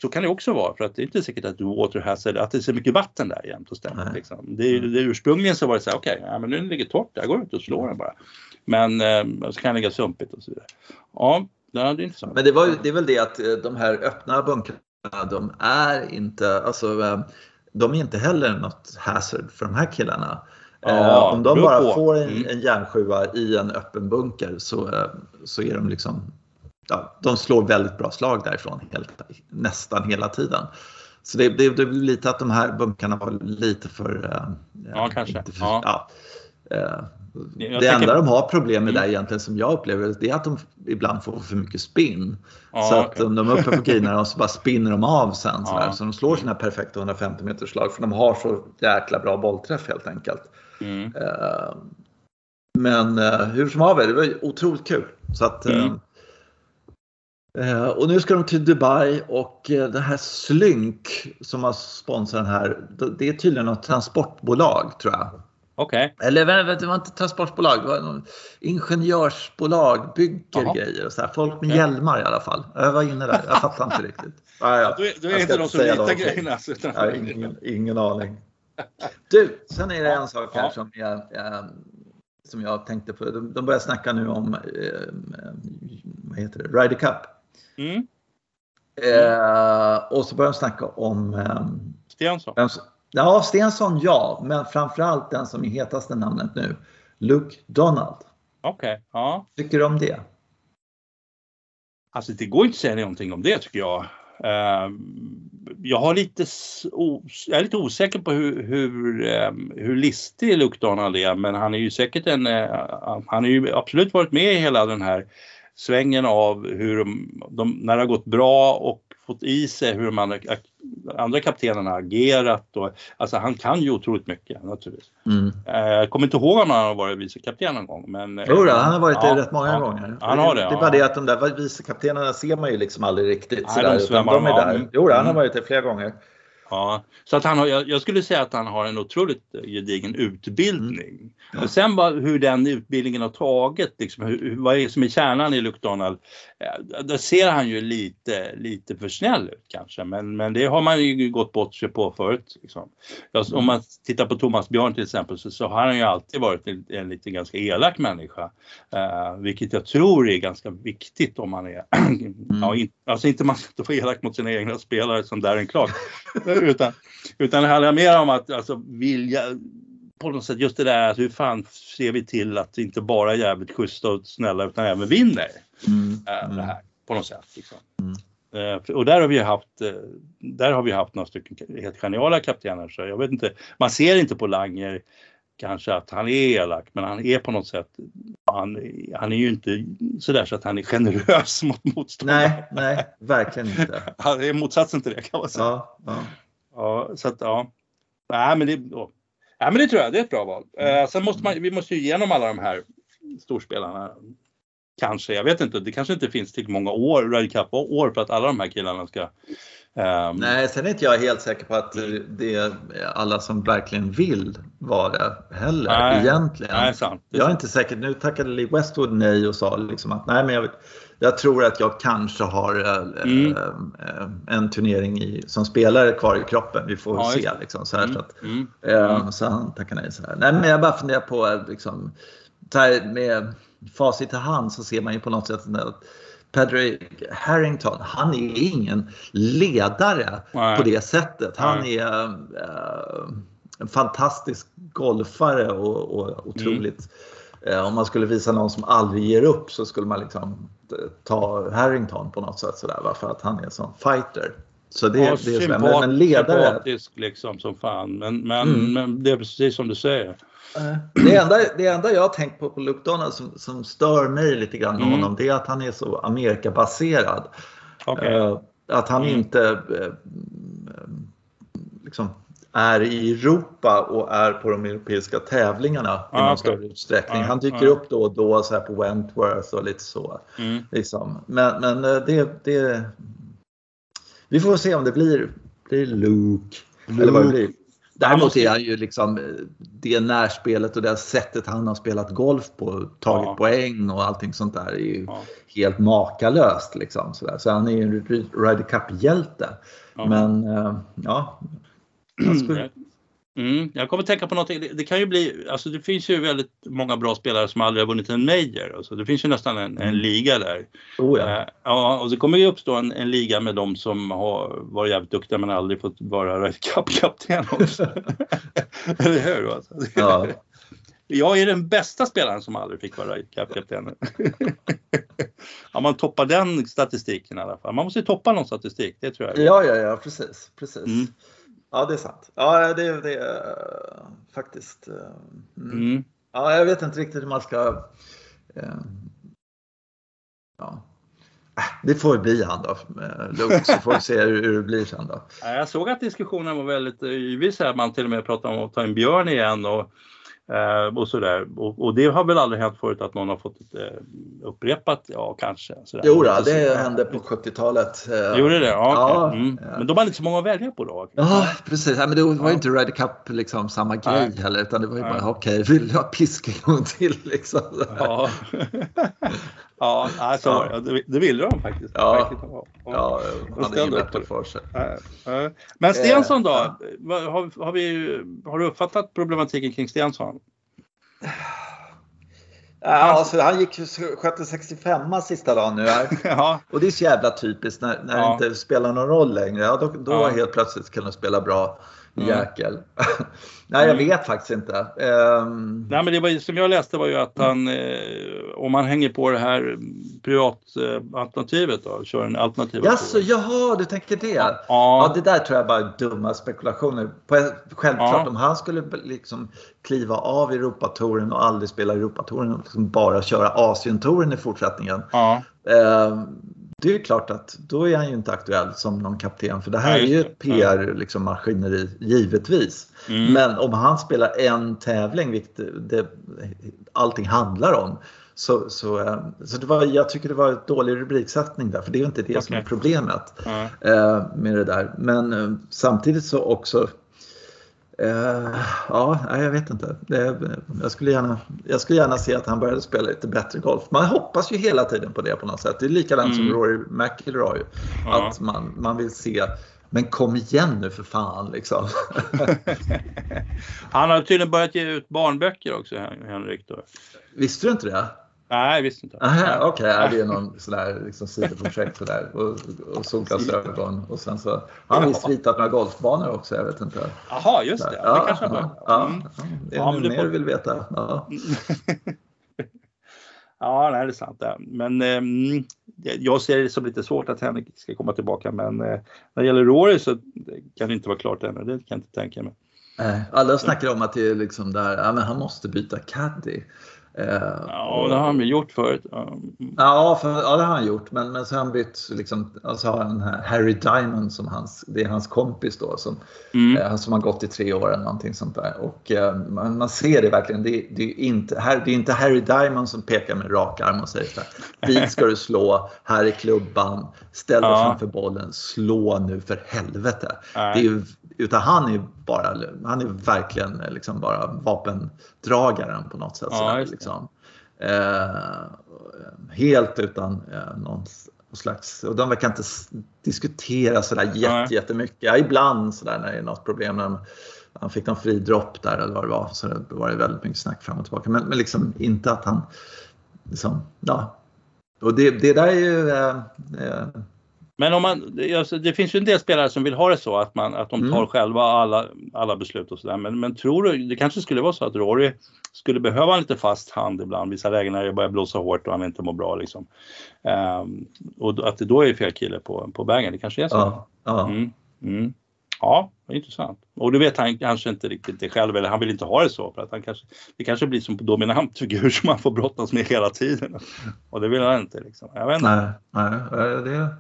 S2: så kan det också vara för att det är inte säkert att water hazard, att det är så mycket vatten där jämt och ständigt. Liksom. Det, det, ursprungligen så var det så här, okej, okay, ja, men nu ligger torrt jag går ut och slår den bara. Men eh, så kan det ligga sumpigt och så vidare. Ja, det är intressant.
S1: Men det, var, det är väl det att eh, de här öppna bunkrarna, de är inte, alltså eh, de är inte heller något hazard för de här killarna. Ja, Om de bara får en, mm. en järnsjua i en öppen bunker så, så är de liksom ja, de slår väldigt bra slag därifrån helt, nästan hela tiden. Så det, det, det blir lite att de här bunkarna var lite för...
S2: Eh, ja, kanske. För, ja.
S1: ja eh, det tänker... enda de har problem med mm. där egentligen som jag upplever det är att de ibland får för mycket spinn. Ja, så att okay. om de är uppe på (laughs) greenerna och så bara spinner de av sen. Ja. Så de slår sina perfekta 150 meters slag för de har så jäkla bra bollträff helt enkelt. Mm. Eh, men hur som haver, det var otroligt kul. Så att, mm. Eh, och nu ska de till Dubai och eh, det här Slynk som har sponsrat den här, det är tydligen något transportbolag tror jag.
S2: Okej. Okay.
S1: Eller det var inte transportbolag, det var något ingenjörsbolag, bygger Aha. grejer och så här. Folk med hjälmar i alla fall. Jag var inne där, jag fattar inte riktigt. (laughs)
S2: Ah, ja. Du, du är inte de som ritar grejerna?
S1: Ja, ingen, ingen aning. (laughs) Du, sen är det en sak här som jag, jag, som jag tänkte på. De, de börjar snacka nu om eh, vad heter det? Ryder Cup. Mm. Eh, och så börjar de snacka om... Eh,
S2: Stensson?
S1: ja, Stensson ja, men framförallt den som är hetaste namnet nu, Luke Donald.
S2: Okej, okay, ja.
S1: Tycker du om det?
S2: Alltså det går inte att säga någonting om det tycker jag. Uh, jag, har lite, jag är lite osäker på hur, hur, um, hur listig Luke Donald är men han är ju säkert en, uh, han har ju absolut varit med i hela den här svängen av hur de, de, när det har gått bra och fått i sig hur de andra, andra kaptenerna har agerat. Och, alltså han kan ju otroligt mycket naturligtvis. Mm. Eh, jag kommer inte ihåg om han har varit vicekapten någon gång. Men,
S1: jo, då, han har varit det rätt många
S2: ja,
S1: gånger.
S2: Han har det,
S1: det är bara det att de där vicekaptenerna ser man ju liksom aldrig riktigt. Nej, sådär, de, utan de är där. Jo, han har mm. varit det flera gånger.
S2: Ja, så att han har, jag, skulle säga att han har en otroligt gedigen utbildning. Mm. Och sen bara hur den utbildningen har tagit, liksom, hur, vad är som är kärnan i Luke Donald, där ser han ju lite, lite för snäll ut kanske, men, men det har man ju gått bort sig på förut. Liksom. Jag, om man tittar på Thomas Björn till exempel så, så har han ju alltid varit en, en lite ganska elak människa, uh, vilket jag tror är ganska viktigt om man är, (clears throat) mm. ja, in, alltså inte man ska vara elak mot sina egna spelare som Darren Clark, (laughs) utan, utan det handlar mer om att alltså, vilja på något sätt just det där att hur fan ser vi till att inte bara är jävligt schyssta och snälla utan även vinner. Mm. Det här på något sätt. Liksom. Mm. Uh, och där har vi haft, uh, där har vi haft några stycken helt geniala kaptener så jag vet inte, man ser inte på Langer kanske att han är elak men han är på något sätt, han, han är ju inte sådär så att han är generös (laughs) mot motståndare.
S1: Nej, nej, verkligen inte. (laughs)
S2: han är motsatsen till det kan man säga.
S1: Ja, ja.
S2: Ja så att ja. Nej men det, Ja, men det tror jag, det är ett bra val. Mm. Uh, sen måste man, vi måste ju igenom alla de här storspelarna. Kanske, jag vet inte. Det kanske inte finns tillräckligt många år, Ryder Cup-år för att alla de här killarna ska
S1: Um, Nej, sen är inte jag helt säker på att det är alla som verkligen vill vara heller nej, egentligen.
S2: Nej, sant,
S1: jag är inte säker. Nu tackade Lee Westwood nej och sa liksom att nej, men jag, jag tror att jag kanske har äh, mm. äh, en turnering i, som spelare kvar i kroppen. Vi får ja, se. Liksom, så, här, mm. så, att, mm. äh, så han tackade nej. Så här. Nej, men jag bara funderar på liksom, så här, med facit i hand så ser man ju på något sätt att Pedro Harrington, han är ingen ledare Nej. på det sättet. Han Nej. är äh, en fantastisk golfare och, och otroligt mm. om man skulle visa någon som aldrig ger upp så skulle man liksom ta Harrington på något sätt sådär, för att han är en sån fighter. Så det, ja, det är
S2: sympat, men, men ledare... Sympatisk liksom som fan, men, men, mm. men det är precis som du säger.
S1: Det enda, det enda jag har tänkt på på Luke Donald som, som stör mig lite grann mm. honom det är att han är så Amerikabaserad. Okay. Uh, att han mm. inte uh, liksom är i Europa och är på de europeiska tävlingarna ah, i någon okay. större utsträckning. Ah, han dyker ah. upp då och då så här på Wentworth och lite så. Mm. Liksom. Men, men eh, det, det... Vi får se om det blir, blir Luke. Luke. Eller vad det blir. Däremot är han ju liksom det närspelet och det sättet han har spelat golf på, tagit ja. poäng och allting sånt där är ju ja. helt makalöst. Liksom, sådär. Så han är ju en Ryder Cup-hjälte. Ja. Men eh, ja.
S2: Skulle... Mm, jag kommer att tänka på någonting. Det, det, kan ju bli, alltså det finns ju väldigt många bra spelare som aldrig har vunnit en major. Alltså det finns ju nästan en, en liga där.
S1: Oh ja.
S2: Uh, ja, och det kommer ju uppstå en, en, liga med de som har varit jävligt duktiga men aldrig fått vara Ryder Cup-kapten (laughs) också. Eller hur? Alltså. Ja. (laughs) Jag är den bästa spelaren som aldrig fick vara Cup-kapten. (laughs) ja, man toppar den statistiken i alla fall. Man måste ju toppa någon statistik, det tror jag.
S1: Ja, ja, ja, precis. precis. Mm. Ja, det är sant. Ja, det, det är uh, faktiskt. Uh, mm. Ja, jag vet inte riktigt hur man ska. Uh, ja. Det får bli han då, Luke, så får vi se hur, hur det blir sen då.
S2: Jag såg att diskussionen var väldigt yvig, man till och med pratade om att ta en björn igen och Eh, och sådär. Och, och, det har väl aldrig hänt förut att någon har fått ett eh, upprepat, ja kanske.
S1: Sådär. Jo, då, det så, hände på 70-talet.
S2: Eh, Gjorde det? Ja, ja, okay. mm. Men de hade inte så många att välja på då?
S1: Ja, precis. Ja, men det var ju ja. inte Ryder Cup liksom samma grej Nej. heller, utan det var ju bara okej, okay, vill jag piska en gång till liksom.
S2: Ja, (laughs) ja alltså, ja. Det, det ville de faktiskt.
S1: Ja, ja, ja han hade inget bättre för sig.
S2: Men Stensson då? Har, har, vi, har du uppfattat problematiken kring Stensson?
S1: Ja, alltså, han gick skötte 65 sista dagen nu här. (laughs) ja. Och det är så jävla typiskt när, när ja. det inte spelar någon roll längre. Ja, då då ja. helt plötsligt kan de spela bra. Mm. Jäkel. (laughs) Nej, jag vet faktiskt inte. Um...
S2: Nej, men det var, som jag läste var ju att han, eh, om man hänger på det här privatalternativet eh, då, kör en alternativ.
S1: Jaså, jaha, du tänker det? Ja. ja, det där tror jag bara är dumma spekulationer. Självklart, ja. om han skulle liksom kliva av Europatouren och aldrig spela Europatouren och liksom bara köra Asientouren i fortsättningen. Ja. Eh, det är klart att då är han ju inte aktuell som någon kapten för det här är ju ett PR-maskineri liksom, givetvis. Mm. Men om han spelar en tävling, vilket det, allting handlar om, så, så, eh, så det var, jag tycker det var en dålig rubriksättning där, för det är ju inte det okay. som är problemet mm. med det där. Men eh, samtidigt så också Uh, ja, jag vet inte. jag, skulle gärna, jag skulle gärna se att han började spela lite bättre golf. Man hoppas ju hela tiden på det på något sätt. Det är likadant mm. som Rory McIlroy. Ja. Att man, man vill se men kom igen nu för fan liksom. (laughs)
S2: han har tydligen börjat ge ut barnböcker också, Henrik. Då.
S1: Visste du inte det?
S2: Nej, visst inte.
S1: Okej, okay, det är någon sån där liksom sidoprojekt sådär. Och, och solglasögon. Och sen så har han visst ritat några golfbanor också, jag vet inte.
S2: Jaha, just det. Ja, det kanske
S1: ja, ja, mm. ja, Det är ja, mer du vill veta. Ja. (laughs)
S2: ja, nej, det är sant. Men eh, jag ser det som lite svårt att Henrik ska komma tillbaka. Men eh, när det gäller Rory så kan det inte vara klart ännu. Det kan jag inte tänka mig.
S1: Alla snackar om att det är liksom där, ja, men han måste byta caddy.
S2: Ja, det har han väl gjort förut.
S1: Ja, för, ja, det har han gjort. Men, men så har han bytt, liksom, alltså har han Harry Diamond som hans, det är hans kompis då som, mm. eh, som har gått i tre år eller någonting sånt där. Och eh, man, man, ser det verkligen. Det, det, är inte, här, det är inte Harry Diamond som pekar med rak arm och säger så här. Dit ska du slå, här är klubban, ställ dig ja. framför bollen, slå nu för helvete. Det är ju, utan han är bara, han är verkligen liksom bara vapendragaren på något sätt. Ja, sådär, liksom. eh, helt utan eh, någon slags, och de verkar inte diskutera sådär jätte, jättemycket. Ja, ibland sådär när det är något problem. När han fick någon fri dropp där eller vad det var. Så det var det väldigt mycket snack fram och tillbaka. Men, men liksom inte att han, liksom, ja. Och det, det där är ju eh, eh
S2: men om man, alltså det finns ju en del spelare som vill ha det så att, man, att de tar mm. själva alla, alla beslut och sådär. Men, men tror du, det kanske skulle vara så att Rory skulle behöva en lite fast hand ibland, vissa lägen när det börjar blåsa hårt och han inte mår bra liksom. Um, och att det då är fel kille på, på vägen, det kanske är så?
S1: Ja. ja.
S2: Mm, mm. Ja, intressant. Och du vet han kanske inte riktigt det själv eller han vill inte ha det så för att han kanske, det kanske blir som dominant figur (laughs) som han får brottas med hela tiden. Och det vill han inte liksom. Jag vet
S1: inte. Nej, nej det,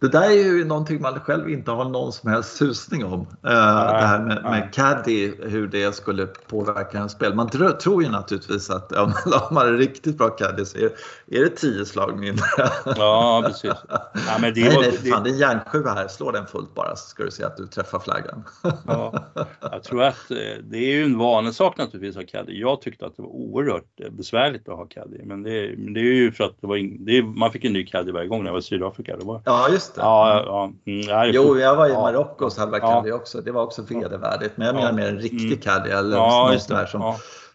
S1: det där är ju någonting man själv inte har någon som helst susning om. Uh, det här med, med caddy, hur det skulle påverka en spel. Man tror, tror ju naturligtvis att (laughs) om, man är riktigt bra caddy så är, är det tio slag mindre.
S2: Ja, precis. Ja,
S1: men det nej, nej, fan, det är en järnsjua här. Slå den fullt bara så ska du se att du träffar flaggan.
S2: Ja, jag tror att eh, det är ju en vanesak naturligtvis att ha caddy. Jag tyckte att det var oerhört eh, besvärligt att ha caddy. Men det, men det är ju för att det var in, det man fick en ny caddy varje gång när jag var i Sydafrika. Det var,
S1: ja, just det.
S2: Ja, ja, mm,
S1: jo, jag var i Marocko så hade caddy också. Det var också vedervärdigt. Men jag menar mer en riktig mm. caddy eller ja, sån där som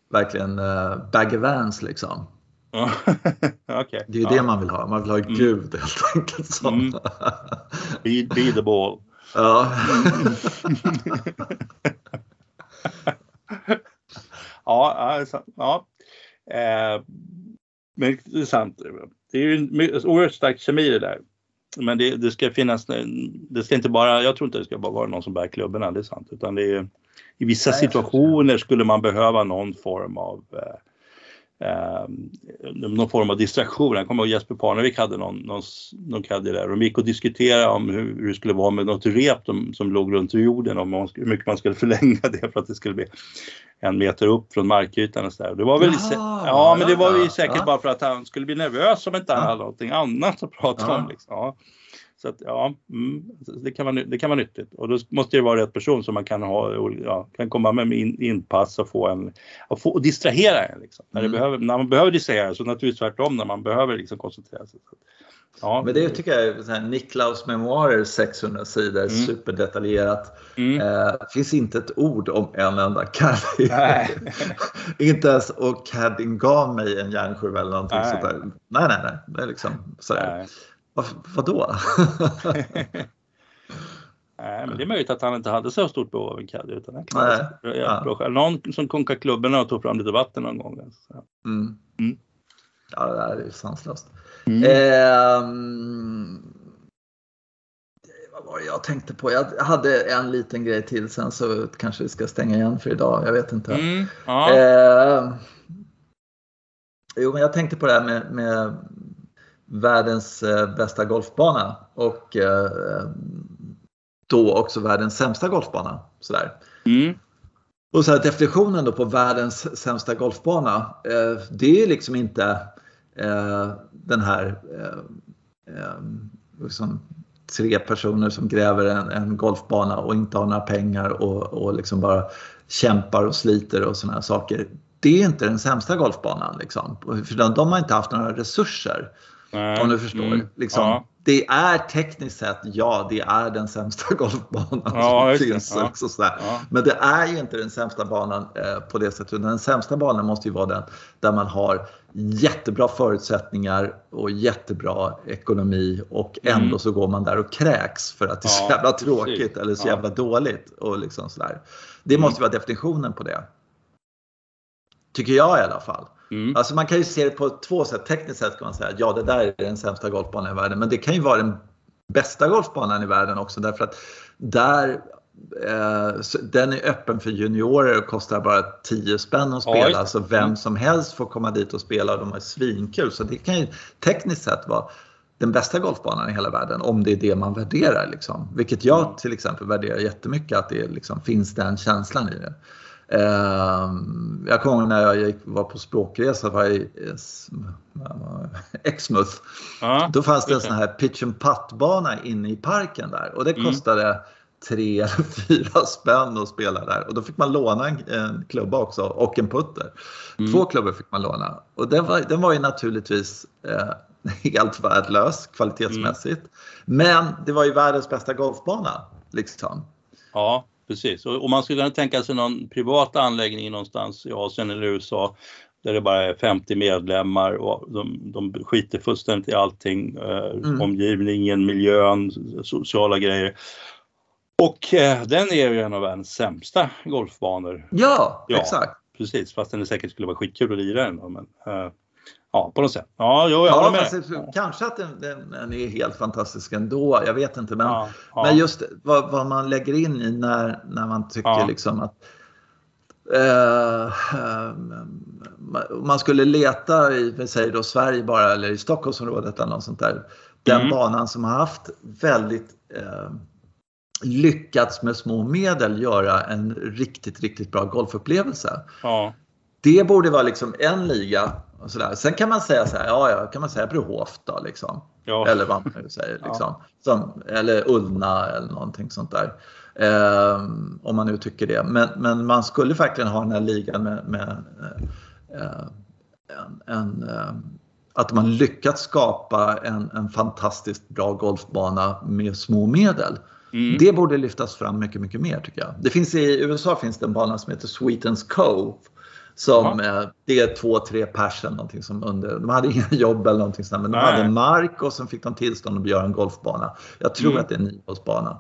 S1: verkligen uh, baggy vans liksom. (laughs)
S2: okay.
S1: Det är ju det man vill ha. Man vill ha mm. Gud helt enkelt. Mm.
S2: Be, be the ball.
S1: Ja. (laughs)
S2: ja, alltså, ja. Eh, men det är sant. Det är ju en oerhört stark kemi det där. Men det, det, ska finnas, det ska inte bara, jag tror inte det ska bara vara någon som bär klubborna, det är sant. Utan det är, i vissa situationer skulle man behöva någon form av eh, eh, någon form av distraktion. Jag kommer ihåg Jesper Parnevik hade någon, någon, någon caddy där de gick och diskuterade om hur, hur det skulle vara med något rep som, som låg runt jorden, om man, hur mycket man skulle förlänga (laughs) det för att det skulle bli en meter upp från markytan och sådär. Det var väl ja, ja, men det var ju säkert ja. bara för att han skulle bli nervös om inte han hade någonting annat att prata om. Liksom. Så att, ja, mm, det, kan vara, det kan vara nyttigt och då måste det vara rätt person som man kan ha, ja, kan komma med in, inpass och få en, och, få, och distrahera en. Liksom. När, mm. behöver, när man behöver distrahera så naturligtvis tvärtom när man behöver liksom koncentrera sig.
S1: Ja. Men det tycker jag är Niklaus memoarer 600 sidor, mm. superdetaljerat. Mm. Eh, finns inte ett ord om en enda caddy. (laughs) inte ens och cadding gav mig en järnsjua eller någonting nej. sånt där. Nej, nej, nej. Det är liksom sådär. Nej. Vad, vadå? (laughs)
S2: Nej, men det är möjligt att han inte hade så stort behov av en caddy. Utan han Nej, ja. Någon som konkade klubborna och tog fram lite vatten någon gång. Alltså.
S1: Mm. Mm. Ja, det där är ju sanslöst. Mm. Eh, vad var det jag tänkte på? Jag hade en liten grej till sen så kanske vi ska stänga igen för idag. Jag vet inte.
S2: Mm. Ja.
S1: Eh, jo, men jag tänkte på det här med, med världens eh, bästa golfbana och eh, då också världens sämsta golfbana. Sådär.
S2: Mm.
S1: Och så här, definitionen då på världens sämsta golfbana, eh, det är liksom inte den här liksom, tre personer som gräver en, en, golfbana och inte har några pengar och, och liksom bara kämpar och sliter och sådana saker. Det är inte den sämsta golfbanan. Liksom. För de, de har inte haft några resurser. Nej. Om du förstår. Mm. Liksom, ja. Det är tekniskt sett, ja, det är den sämsta (laughs) golfbanan ja, som finns. Ja. Också sådär. Men det är ju inte den sämsta banan eh, på det sättet. Den sämsta banan måste ju vara den där man har jättebra förutsättningar och jättebra ekonomi och mm. ändå mm. så går man där och kräks för att det är så jävla tråkigt precis. eller så jävla dåligt. Och liksom sådär. Det måste mm. vara definitionen på det. Tycker jag i alla fall. Mm. Alltså man kan ju se det på två sätt. Tekniskt sett kan man säga att ja, det där är den sämsta golfbanan i världen. Men det kan ju vara den bästa golfbanan i världen också därför att där eh, den är öppen för juniorer och kostar bara 10 spänn att spela. Ja, så vem som helst får komma dit och spela och de är svinkul. Så det kan ju tekniskt sett vara den bästa golfbanan i hela världen om det är det man värderar. Liksom. Vilket jag mm. till exempel värderar jättemycket, att det liksom, finns den känslan i det. Ehm, jag kommer ihåg när jag gick, var på språkresa var i Exmouth. Ja, Då fanns det en sån här pitch and putt-bana inne i parken där och det mm. kostade mm. tre (laughs) eller fyra spänn att spela där. Och då fick man låna en, en klubba också och en putter. Mm. Två klubbor fick man låna. Och den var, den var ju naturligtvis eh, (laughs) helt värdelös kvalitetsmässigt. Mm. Men det var ju världens bästa golfbana. Liksom.
S2: Ja, precis. Och, och man skulle kunna tänka sig någon privat anläggning någonstans i Asien eller USA där det bara är 50 medlemmar och de, de skiter fullständigt i allting. Eh, mm. Omgivningen, miljön, sociala grejer. Och eh, den är ju en av världens sämsta golfbanor.
S1: Ja, ja, exakt.
S2: Precis, fast den säkert skulle vara skitkul att lira den. Men, eh, Ja, på något sätt. Ja, jo, jag
S1: ja, med. Alltså, kanske att den, den, den, är helt fantastisk ändå. Jag vet inte. Men, ja, ja. men just vad, vad, man lägger in i när, när man tycker liksom att eh, man skulle leta i säg då Sverige bara eller i Stockholmsområdet eller något sånt där. Den mm. banan som har haft väldigt eh, lyckats med små medel göra en riktigt, riktigt bra golfupplevelse. Ja. Det borde vara liksom en liga och sådär. Sen kan man säga så här, ja, ja kan man säga Brohof då liksom. Ja. Eller vad man nu säger. Liksom. Som, eller Ullna eller någonting sånt där. Eh, om man nu tycker det. Men, men man skulle verkligen ha den här ligan med, med eh, en, en eh, att man lyckats skapa en, en fantastiskt bra golfbana med små medel. Mm. Det borde lyftas fram mycket, mycket mer tycker jag. Det finns i USA finns det en bana som heter Sweetens Cove som, eh, det är två, tre pers någonting som under, de hade inga (laughs) jobb eller någonting sånt men de Nej. hade mark och sen fick de tillstånd att göra en golfbana. Jag tror mm. att det är en niohålsbana.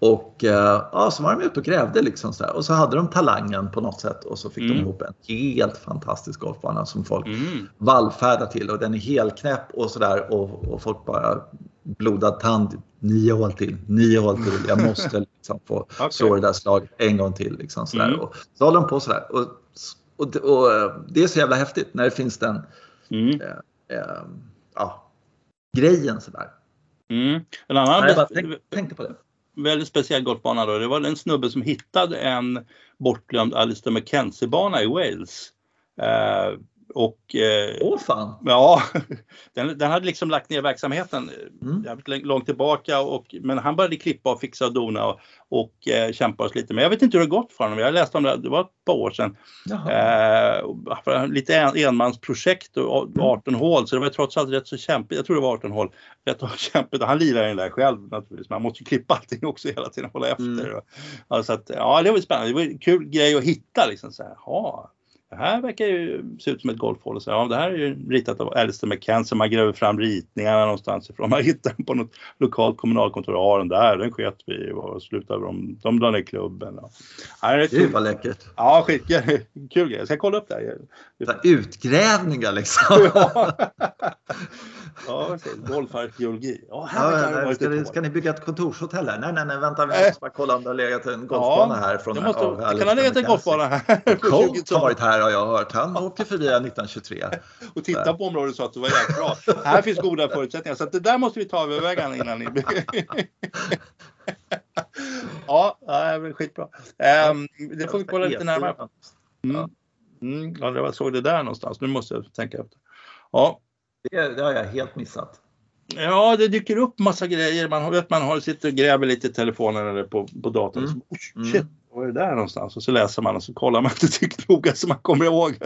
S1: Och eh, ja, så var de ute och grävde liksom så här. och så hade de talangen på något sätt och så fick mm. de ihop en helt fantastisk golfbana som folk mm. vallfärdar till och den är helknäpp och sådär och, och folk bara blodad tand, nio hål till, nio hål till, jag måste (laughs) liksom få okay. slå det där slaget en gång till. Liksom så, mm. och så håller de på sådär. Och och, och, eh, det är så jävla häftigt när det finns den mm. eh, eh, ja, grejen sådär.
S2: Mm. En annan jag tänk, tänkte på det. väldigt speciell golfbana då, det var en snubbe som hittade en bortglömd Alistair McKenzie-bana i Wales. Eh, och,
S1: eh, Åh fan!
S2: Ja, (laughs) den, den, hade liksom lagt ner verksamheten mm. jävligt långt tillbaka och, men han började klippa och fixa och dona och, och eh, kämpa oss lite. Men jag vet inte hur det gått för honom. Jag läste om det, det var ett par år sedan. Eh, lite en, enmansprojekt och 18 mm. hål så det var trots allt rätt så kämpigt. Jag tror det var 18 hål. Rätt så (laughs) kämpigt. Han lirade den där själv naturligtvis. Man måste ju klippa allting också hela tiden och hålla efter. Mm. Alltså att, ja, det var spännande. Det var en kul grej att hitta liksom så här. Det här verkar ju se ut som ett golfhål. Så, ja, det här är ju ritat av Alistair McKenzie. Man gräver fram ritningarna någonstans ifrån. Man hittar den på något lokalt kommunalkontor. Ja, den där, den sket vi och slutade de, de la ner klubben.
S1: Ja, det Gud vad läckert.
S2: Ja, skitkul (laughs) kul grej. Jag ska kolla upp det här.
S1: Utgrävningar liksom. (laughs) ja,
S2: ja golfarkeologi.
S1: Ja, ja, ska, ni, ska ni bygga ett kontorshotell här? Nej, nej, nej, vänta. Vi måste bara kolla om det har legat en golfbana här. Från,
S2: det, måste, av, det kan ha legat en golfbana här.
S1: Colt (laughs) har varit här här har jag hört. Han åkte förbi 1923.
S2: och titta på området så att det var jäkligt bra. (laughs) här finns goda förutsättningar. Så det där måste vi ta övervägande innan ni... (laughs) (laughs) ja, det är skitbra. Um, det får vi kolla lite närmare. Mm. Mm, ja, jag såg det där någonstans. Nu måste jag tänka efter. Ja.
S1: Det, det har jag helt missat.
S2: Ja, det dyker upp massa grejer. Man vet man har, sitter och gräver lite i telefonen eller på, på datorn. Mm. Så, shit, mm. Var det där någonstans? Och så läser man och så kollar man inte tillräckligt noga så man kommer ihåg.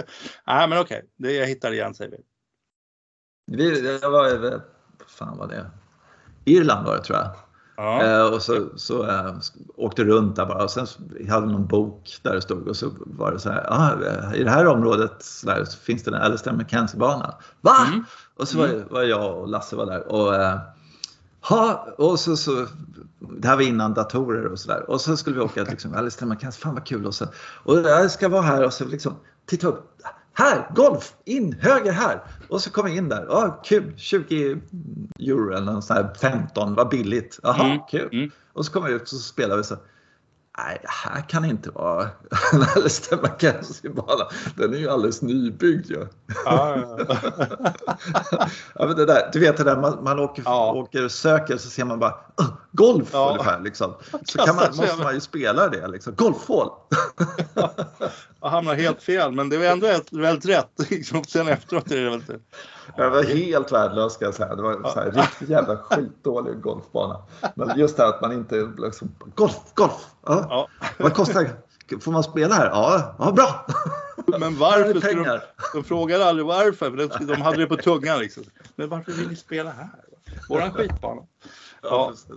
S2: Nej, men okej, det jag hittar igen säger vi.
S1: vi det var, fan var det? Irland var det tror jag. Ja. Eh, och så, så äh, åkte runt där bara och sen hade någon bok där det stod och så var det så här, ah, i det här området så, där, så finns det en Alistair McKenzie-bana. Va? Mm. Och så var, mm. var, jag och Lasse var där och äh, ha, och så, så, det här var innan datorer och sådär. Och så skulle vi åka liksom, Alistair McKenzie, fan vad kul. Och, så, och jag ska vara här och så liksom, titta upp. Här, golf, in, höger här. Och så kom jag in där. Ja, kul, 20 euro eller sån här 15, vad billigt. Jaha, mm. kul. Mm. Och så kom jag ut och så spelade vi så. Nej, det här kan inte vara en Alistair McKenzie-bana. Den är ju alldeles nybyggd ju. Ja, ja, ja. (laughs) det där, du vet det där man, man åker, ja. åker och söker så ser man bara golf ja. ungefär. Liksom. Så man, måste man ju spela det. Liksom. Golfhål! (laughs) (laughs)
S2: Jag hamnar helt fel men det var ändå ett, väldigt rätt. Liksom. Sen efteråt är det väldigt...
S1: Det var helt värdelöst ska jag säga. Det var en så här, riktigt jävla skitdålig golfbana. Men just det här att man inte liksom, golf, golf! Ja. ja. Vad kostar Får man spela här? Ja, ja bra!
S2: Men varför? De, de frågade aldrig varför, för de hade det på tungan. Liksom. Men varför vill ni spela här? Våran skitbana.
S1: Ja, ja.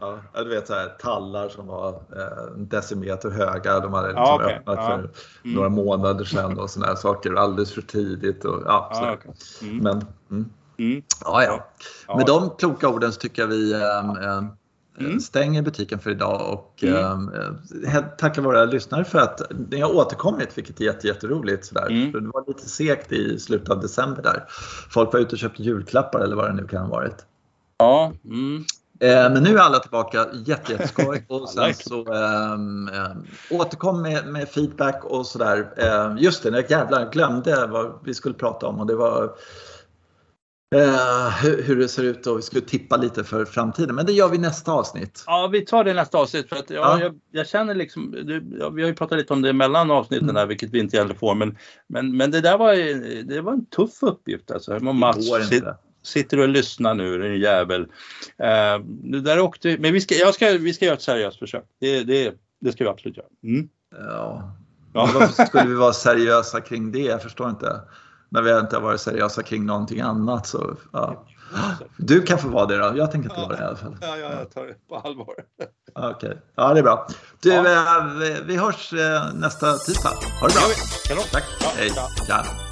S1: Ja, du vet så här, tallar som var eh, en decimeter höga. De hade liksom ja, okay. öppnat för mm. några månader sedan och sådana saker alldeles för tidigt. Och, ja, ja okay. mm. Men, mm. mm. Ja, ja. Med de kloka orden så tycker jag vi eh, mm. stänger butiken för idag och mm. eh, tackar våra lyssnare för att ni har återkommit vilket är jätte, jätteroligt. Sådär. Mm. det var lite segt i slutet av december där. Folk var ute och köpte julklappar eller vad det nu kan ha varit.
S2: Ja. Mm.
S1: Eh, men nu är alla tillbaka, jätte, jätteskoj. (laughs) Och sen så ähm, återkom med, med, feedback och sådär. Äh, just det, jag jävlar glömde vad vi skulle prata om och det var Uh, hur, det ser ut och vi skulle tippa lite för framtiden. Men det gör vi nästa avsnitt.
S2: Ja, vi tar det nästa avsnitt. För att, ja, ja. Jag, jag, känner liksom, det, ja, vi har ju pratat lite om det mellan avsnitten mm. där, vilket vi inte gärna får. Men, men, men det där var, det var en tuff uppgift. Alltså. Mats sit, sitter och lyssnar nu, en jävel. Uh, det där åkte, men vi ska, jag ska, vi ska göra ett seriöst försök. Det, det, det ska vi absolut göra. Mm.
S1: Ja. ja. Varför skulle vi vara seriösa kring det? Jag förstår inte när vi inte har varit seriösa kring någonting annat. Så, ja. Du kan få vara det då. Jag tänker inte vara det i alla fall.
S2: Ja, ja jag tar det på allvar.
S1: Okej, okay. ja det är bra. Du, ja. Eh, vi, vi hörs eh, nästa tisdag. Ha det bra.
S2: Kanon.
S1: Tack. Ja, Hej. Tja.